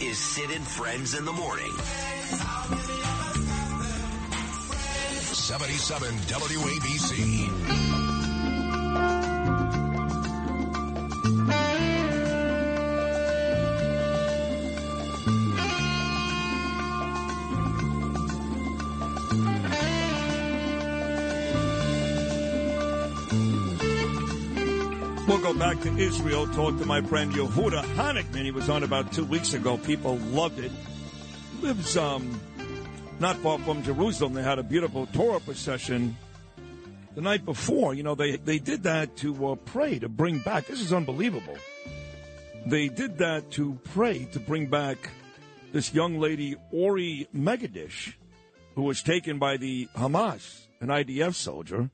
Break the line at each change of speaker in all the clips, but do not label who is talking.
Is Sid and Friends in the Morning.
77 WABC.
Back to Israel, talk to my friend Yehuda Hanekman. He was on about two weeks ago. People loved it. Lives um, not far from Jerusalem. They had a beautiful Torah procession the night before. You know, they, they did that to uh, pray, to bring back. This is unbelievable. They did that to pray, to bring back this young lady, Ori Megidish, who was taken by the Hamas, an IDF soldier.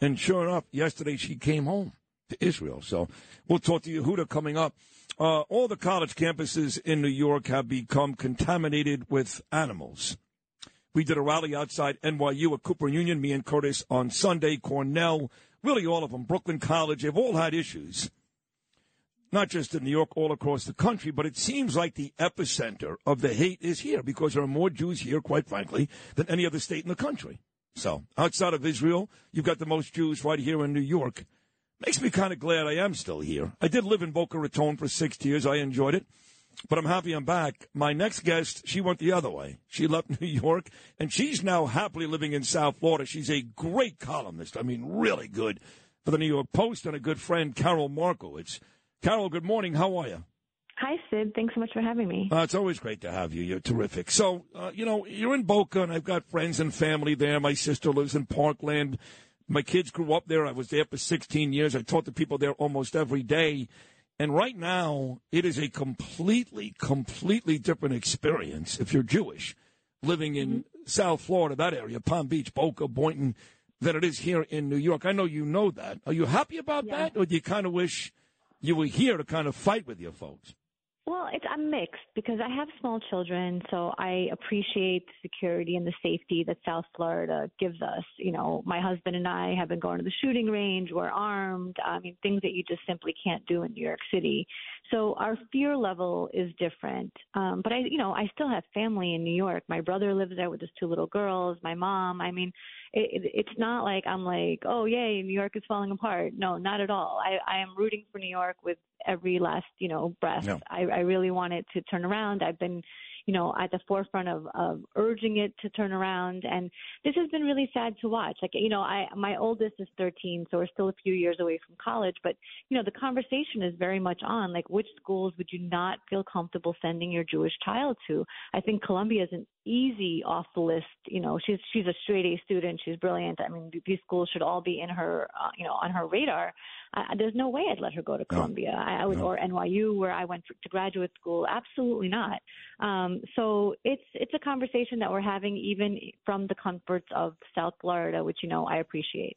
And sure enough, yesterday she came home to Israel. So we'll talk to Yehuda coming up. Uh, all the college campuses in New York have become contaminated with animals. We did a rally outside NYU at Cooper Union, me and Curtis on Sunday, Cornell, really all of them, Brooklyn College, they've all had issues. Not just in New York, all across the country, but it seems like the epicenter of the hate is here because there are more Jews here, quite frankly, than any other state in the country. So, outside of Israel, you've got the most Jews right here in New York. Makes me kind of glad I am still here. I did live in Boca Raton for six years. I enjoyed it. But I'm happy I'm back. My next guest, she went the other way. She left New York, and she's now happily living in South Florida. She's a great columnist. I mean, really good for the New York Post and a good friend, Karol Markowicz. Karol, good morning. How are you?
Hi, Sid. Thanks so much for having me.
Uh, it's always great to have you. You're terrific. So, uh, you know, you're in Boca, and I've got friends and family there. My sister lives in Parkland. My kids grew up there. I was there for 16 years. I talk to people there almost every day. And right now, it is a completely, completely different experience if you're Jewish living in
Mm-hmm.
South Florida, that area, Palm Beach, Boca, Boynton, than it is here in New York. I know you know that. Are you happy about
Yeah.
that, or do you kind of wish you were here to kind of fight with your folks?
Well, it's I'm mixed because I have small children, so I appreciate the security and the safety that South Florida gives us. You know, my husband and I have been going to the shooting range. We're armed. I mean, things that you just simply can't do in New York City. So our fear level is different. Um, but I, you know, I still have family in New York. My brother lives there with his two little girls. My mom. I mean, it, it, it's not like I'm like, oh yay, New York is falling apart. No, not at all. I, I am rooting for New York with every last, you know, breath.
Yeah.
I, I really want it to turn around. I've been, you know, at the forefront of, of urging it to turn around, and this has been really sad to watch. Like, you know, I my oldest is 13, so we're still a few years away from college, but you know, the conversation is very much on like which schools would you not feel comfortable sending your Jewish child to? I think Columbia is an easy off the list. You know, she's she's a straight A student. She's brilliant. I mean, these schools should all be in her, uh, you know, on her radar. I, there's no way I'd let her go to Columbia. I, I would, or NYU, where I went for, to graduate school. Absolutely not. Um, so it's it's a conversation that we're having even from the comforts of South Florida, which you know I appreciate.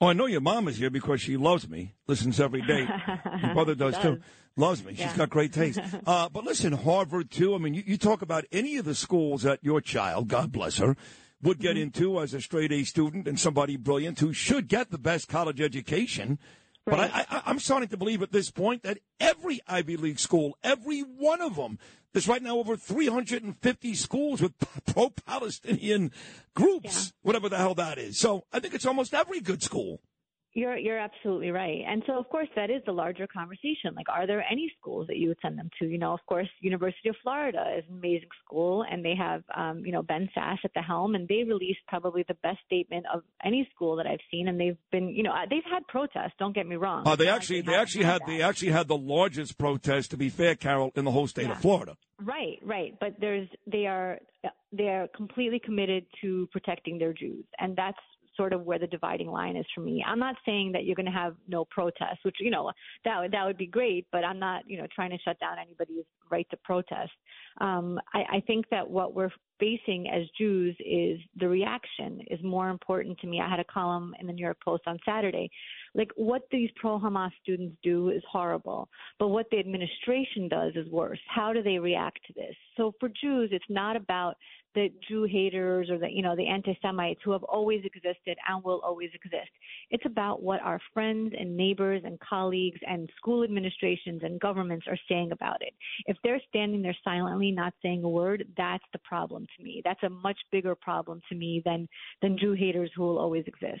Oh, I know your mom is here because she loves me. Listens every day. Your brother does, too. Loves me. She's got great taste. Uh, but listen, Harvard too. I mean, you, you talk about any of the schools that your child, God bless her, would get into as a straight A student and somebody brilliant who should get the best college education. But I, I, I'm starting to believe at this point that every Ivy League school, every one of them, there's right now over 350 schools with pro-Palestinian groups, whatever the hell that is. So I think it's almost every good school.
You're you're absolutely right. And so of course that is the larger conversation. Like are there any schools that you would send them to? You know, of course University of Florida is an amazing school and they have um, you know, Ben Sasse at the helm and they released probably the best statement of any school that I've seen and they've been, you know, uh, they've had protests, don't get me wrong.
Uh, they actually, they actually had,
that.
they actually had the largest protest. To be fair, Karol, in the whole state of Florida.
Right, right. But there's they are they are completely committed to protecting their Jews, and that's sort of where the dividing line is for me. I'm not saying that you're going to have no protests, which you know that that would be great, but I'm not you know trying to shut down anybody's right to protest. Um, I, I think that what we're facing as Jews is the reaction is more important to me. I had a column in the New York Post on Saturday. Like what these pro Hamas students do is horrible, but what the administration does is worse. How do they react to this? So for Jews, it's not about the Jew haters or the you know the anti-Semites who have always existed and will always exist. It's about what our friends and neighbors and colleagues and school administrations and governments are saying about it. If they're standing there silently, not saying a word, that's the problem to me. That's a much bigger problem to me than than Jew haters who will always exist.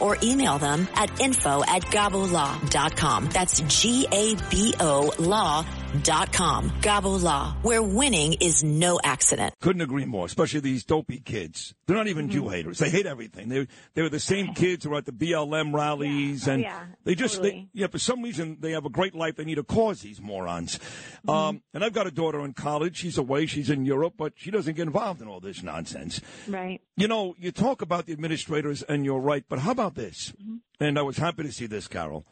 or email them at info at gabolaw.com. That's G-A-B-O law.com. Gabo Law, where winning is no accident.
Couldn't agree more, especially these dopey kids. They're not even Jew haters. They hate everything. They they were the same kids who were at the BLM rallies,
Yeah. Oh,
and
yeah.
they just
Totally.
they, yeah. For some reason, they have a great life. They need a cause. These morons.
Mm-hmm.
Um, and I've got a daughter in college. She's away. She's in Europe, but she doesn't get involved in all this nonsense.
Right.
You know, you talk about the administrators, and you're right. But how about this? And I was happy to see this, Karol.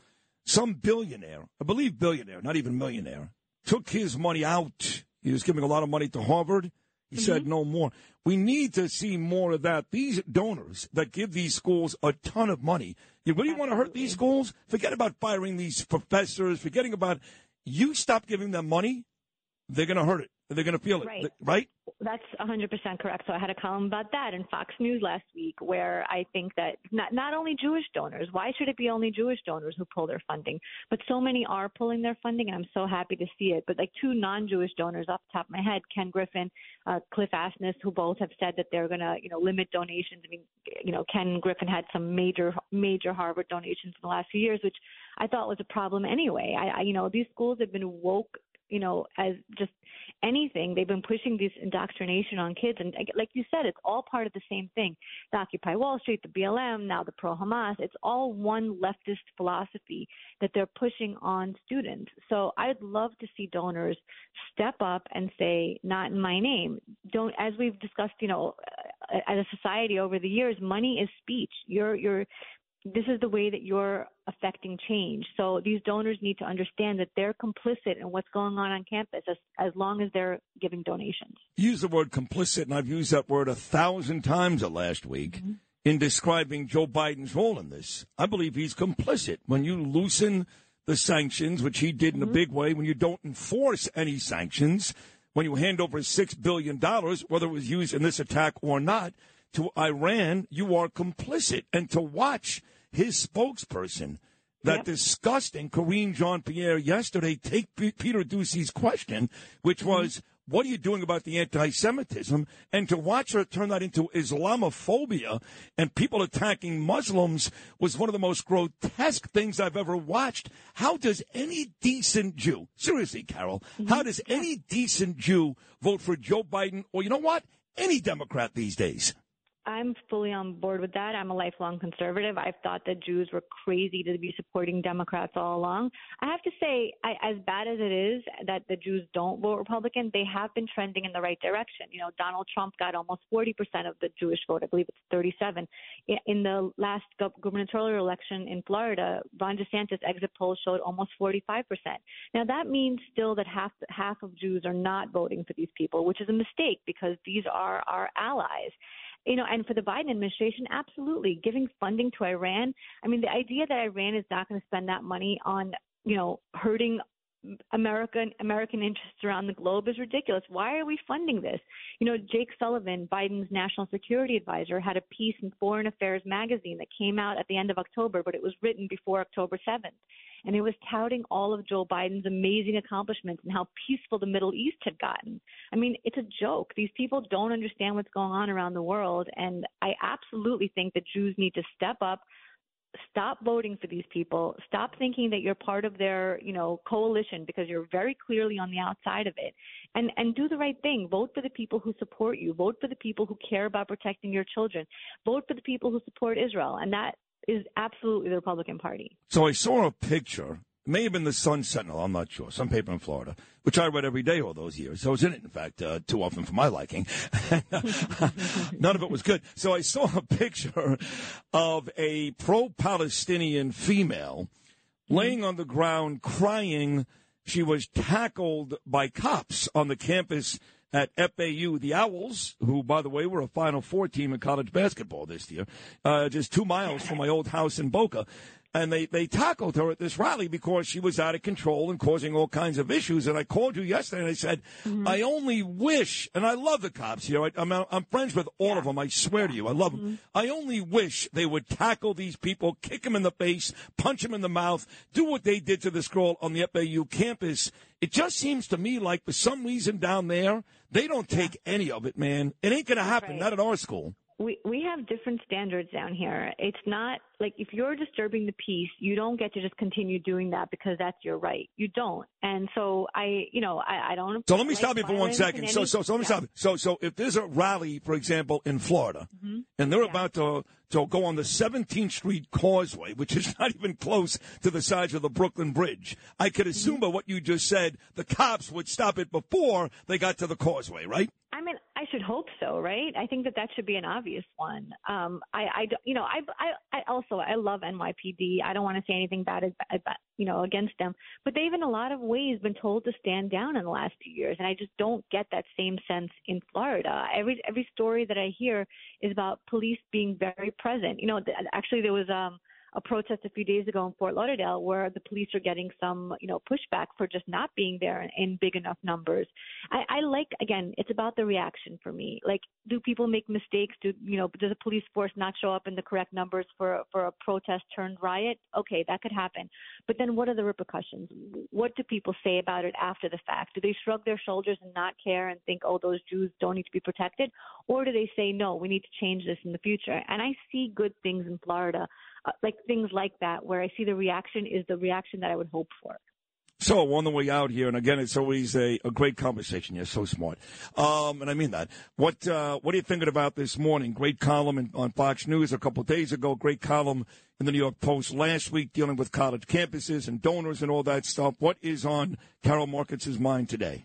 Some billionaire, I believe billionaire, not even millionaire, took his money out. He was giving a lot of money to Harvard. He said mm-hmm. no more. We need to see more of that. These donors that give these schools a ton of money. You really want to hurt these schools? Forget about firing these professors, forgetting about you stop giving them money, they're going to hurt it. They're going to feel it.
Right.
right?
That's 100% correct. So I had a column about that in Fox News last week where I think that not, not only Jewish donors, why should it be only Jewish donors who pull their funding? But so many are pulling their funding, and I'm so happy to see it. But like two non Jewish donors off the top of my head, Ken Griffin, uh, Cliff Asness, who both have said that they're going to, you know, limit donations. I mean, you know, Ken Griffin had some major, major Harvard donations in the last few years, which I thought was a problem anyway. I, I you know, these schools have been woke you know, as just anything. They've been pushing this indoctrination on kids, and like you said, it's all part of the same thing. The Occupy Wall Street, the BLM, now the pro Hamas. It's all one leftist philosophy that they're pushing on students. So I'd love to see donors step up and say, "Not in my name." Don't, as we've discussed, you know, uh, as a society over the years, money is speech. You're you're this is the way that you're affecting change. So these donors need to understand that they're complicit in what's going on on campus as, as long as they're giving donations.
use the word complicit, and I've used that word a thousand times the last week mm-hmm. in describing Joe Biden's role in this. I believe he's complicit when you loosen the sanctions, which he did in a mm-hmm. big way, when you don't enforce any sanctions, when you hand over $6 billion, whether it was used in this attack or not, to Iran, you are complicit. And to watch his spokesperson, that
Yep.
disgusting Karine Jean Pierre yesterday take P- Peter Doocy's question, which was, what are you doing about the anti-Semitism? And to watch her turn that into Islamophobia and people attacking Muslims was one of the most grotesque things I've ever watched. How does any decent Jew, seriously, Karol,
Mm-hmm.
how does any decent Jew vote for Joe Biden or you know what? Any Democrat these days?
I'm fully on board with that. I'm a lifelong conservative. I've thought that Jews were crazy to be supporting Democrats all along. I have to say, I, as bad as it is that the Jews don't vote Republican, they have been trending in the right direction. You know, Donald Trump got almost 40% of the Jewish vote. I believe it's 37. In the last gubernatorial election in Florida, Ron DeSantis exit polls showed almost 45%. Now that means still that half half of Jews are not voting for these people, which is a mistake because these are our allies you know, and for the Biden administration, absolutely giving funding to Iran. I mean, the idea that Iran is not going to spend that money on, you know, hurting American American interests around the globe is ridiculous. Why are we funding this? You know, Jake Sullivan, Biden's national security advisor, had a piece in Foreign Affairs magazine that came out at the end of October, but it was written before October 7th. And it was touting all of Joe Biden's amazing accomplishments and how peaceful the Middle East had gotten. I mean, it's a joke. These people don't understand what's going on around the world. And I absolutely think that Jews need to step up, stop voting for these people. Stop thinking that you're part of their you know coalition because you're very clearly on the outside of it. And and do the right thing. Vote for the people who support you. Vote for the people who care about protecting your children. Vote for the people who support israel. And that is absolutely the republican party.
So I saw a picture. May have been the Sun Sentinel. I'm not sure. Some paper in Florida, which I read every day all those years. I was in it, in fact, uh, too often for my liking. None of it was good. So I saw a picture of a pro-Palestinian female laying on the ground crying. She was tackled by cops on the campus at FAU. The Owls, who, by the way, were a Final Four team in college basketball this year, uh, just two miles from my old house in Boca. And they, they tackled her at this rally because she was out of control and causing all kinds of issues. And I called you yesterday and I said, mm-hmm. I only wish, and I love the cops here. I, I'm, I'm friends with all of them. I swear to you, I love them. Mm-hmm. I only wish they would tackle these people, kick them in the face, punch them in the mouth, do what they did to this girl on the FAU campus. It just seems to me like for some reason down there, they don't take any of it, man. It ain't going to happen,
Right.
not at our school.
We we have different standards down here. It's not like if you're disturbing the peace, you don't get to just continue doing that because that's your right. You don't. And so I, you know, I, I don't.
So let me
like
stop you for one second. So,
any-
so, so let me
yeah.
stop. So, so if there's a rally, for example, in Florida,
Mm-hmm.
and they're about to to go on the 17th Street Causeway, which is not even close to the size of the Brooklyn Bridge, I could assume
Mm-hmm.
by what you just said, the cops would stop it before they got to the Causeway, right?
Mean, I should hope so, right? I think that that should be an obvious one. Um, I, I, you know, I, I, I also I love NYPD. I don't want to say anything bad, you know, against them, but they've in a lot of ways been told to stand down in the last few years, and I just don't get that same sense in Florida. Every every story that I hear is about police being very present. You know, actually there was um a protest a few days ago in Fort Lauderdale where the police are getting some, you know, pushback for just not being there in, in big enough numbers. I, I like again, it's about the reaction for me. Like, do people make mistakes? Do you know? Does the police force not show up in the correct numbers for for a protest turned riot? Okay, that could happen. But then, what are the repercussions? What do people say about it after the fact? Do they shrug their shoulders and not care and think, oh, those Jews don't need to be protected, or do they say, no, we need to change this in the future? And I see good things in Florida, uh, like things like that, where I see the reaction is the reaction that I would hope for.
So on the way out here, and again, it's always a, a great conversation. You're so smart, um, and I mean that. What uh, What are you thinking about this morning? Great column in, on Fox News a couple days ago. Great column in the New York Post last week, dealing with college campuses and donors and all that stuff. What is on Karol Markowicz' mind today?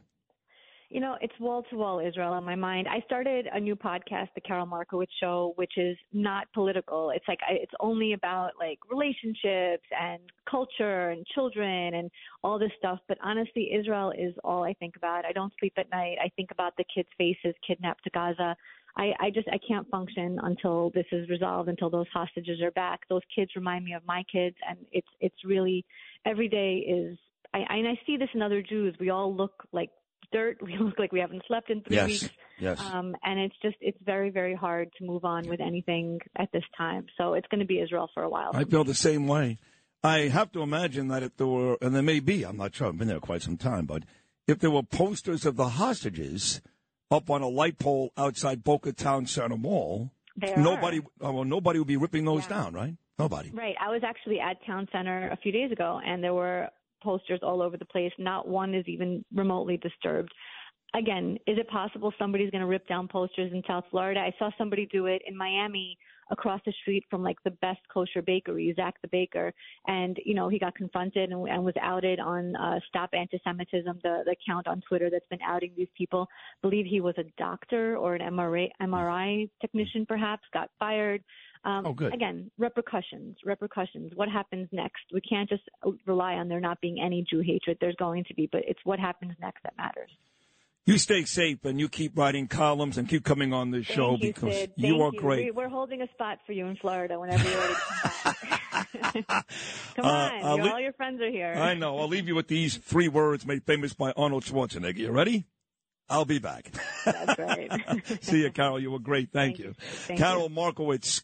You know, it's wall to wall Israel on my mind. I started a new podcast, The Karol Markowicz Show, which is not political. It's like it's only about like relationships and culture and children and all this stuff. But honestly, Israel is all I think about. I don't sleep at night. I think about the kids' faces kidnapped to Gaza. I, I just I can't function until this is resolved, until those hostages are back. Those kids remind me of my kids, and it's it's really every day is. I, and I see this in other Jews. We all look like dirt. We look like we haven't slept in three
Yes,
weeks.
yes.
Um, and it's just it's very very hard to move on with anything at this time. So it's going to be Israel for a while.
I feel the same way. I have to imagine that if there were, and there may be, I'm not sure, I've been there quite some time, but if there were posters of the hostages up on a light pole outside Boca Town Center Mall,
There
nobody,
are.
oh, well, nobody would be ripping those
Yeah.
down, right? Nobody.
Right. I was actually at Town Center a few days ago, and there were posters all over the place. Not one is even remotely disturbed. Again, is it possible somebody's going to rip down posters in South Florida? I saw somebody do it in Miami across the street from like the best kosher bakery, Zak the Baker, and you know he got confronted and, and was outed on uh, Stop Anti-Semitism, the the account on Twitter that's been outing these people. believe he was a doctor or an MRI MRI technician, perhaps, got fired. Um,
Oh, good.
Again, repercussions, repercussions. What happens next? We can't just rely on there not being any Jew hatred. There's going to be, but it's what happens next that matters.
You stay safe and you keep writing columns and keep coming on this show
you,
because
Sid.
you
Thank
are
you.
great.
We, we're holding a spot for you in Florida whenever you're ready to come back. come
Uh,
on,
le-
all your friends are here.
I know. I'll leave you with these three words made famous by Arnold Schwarzenegger. You ready? I'll be back.
That's right.
See you, Karol. You were great. Thank,
Thank
you.
you. Thank
Karol Markowicz.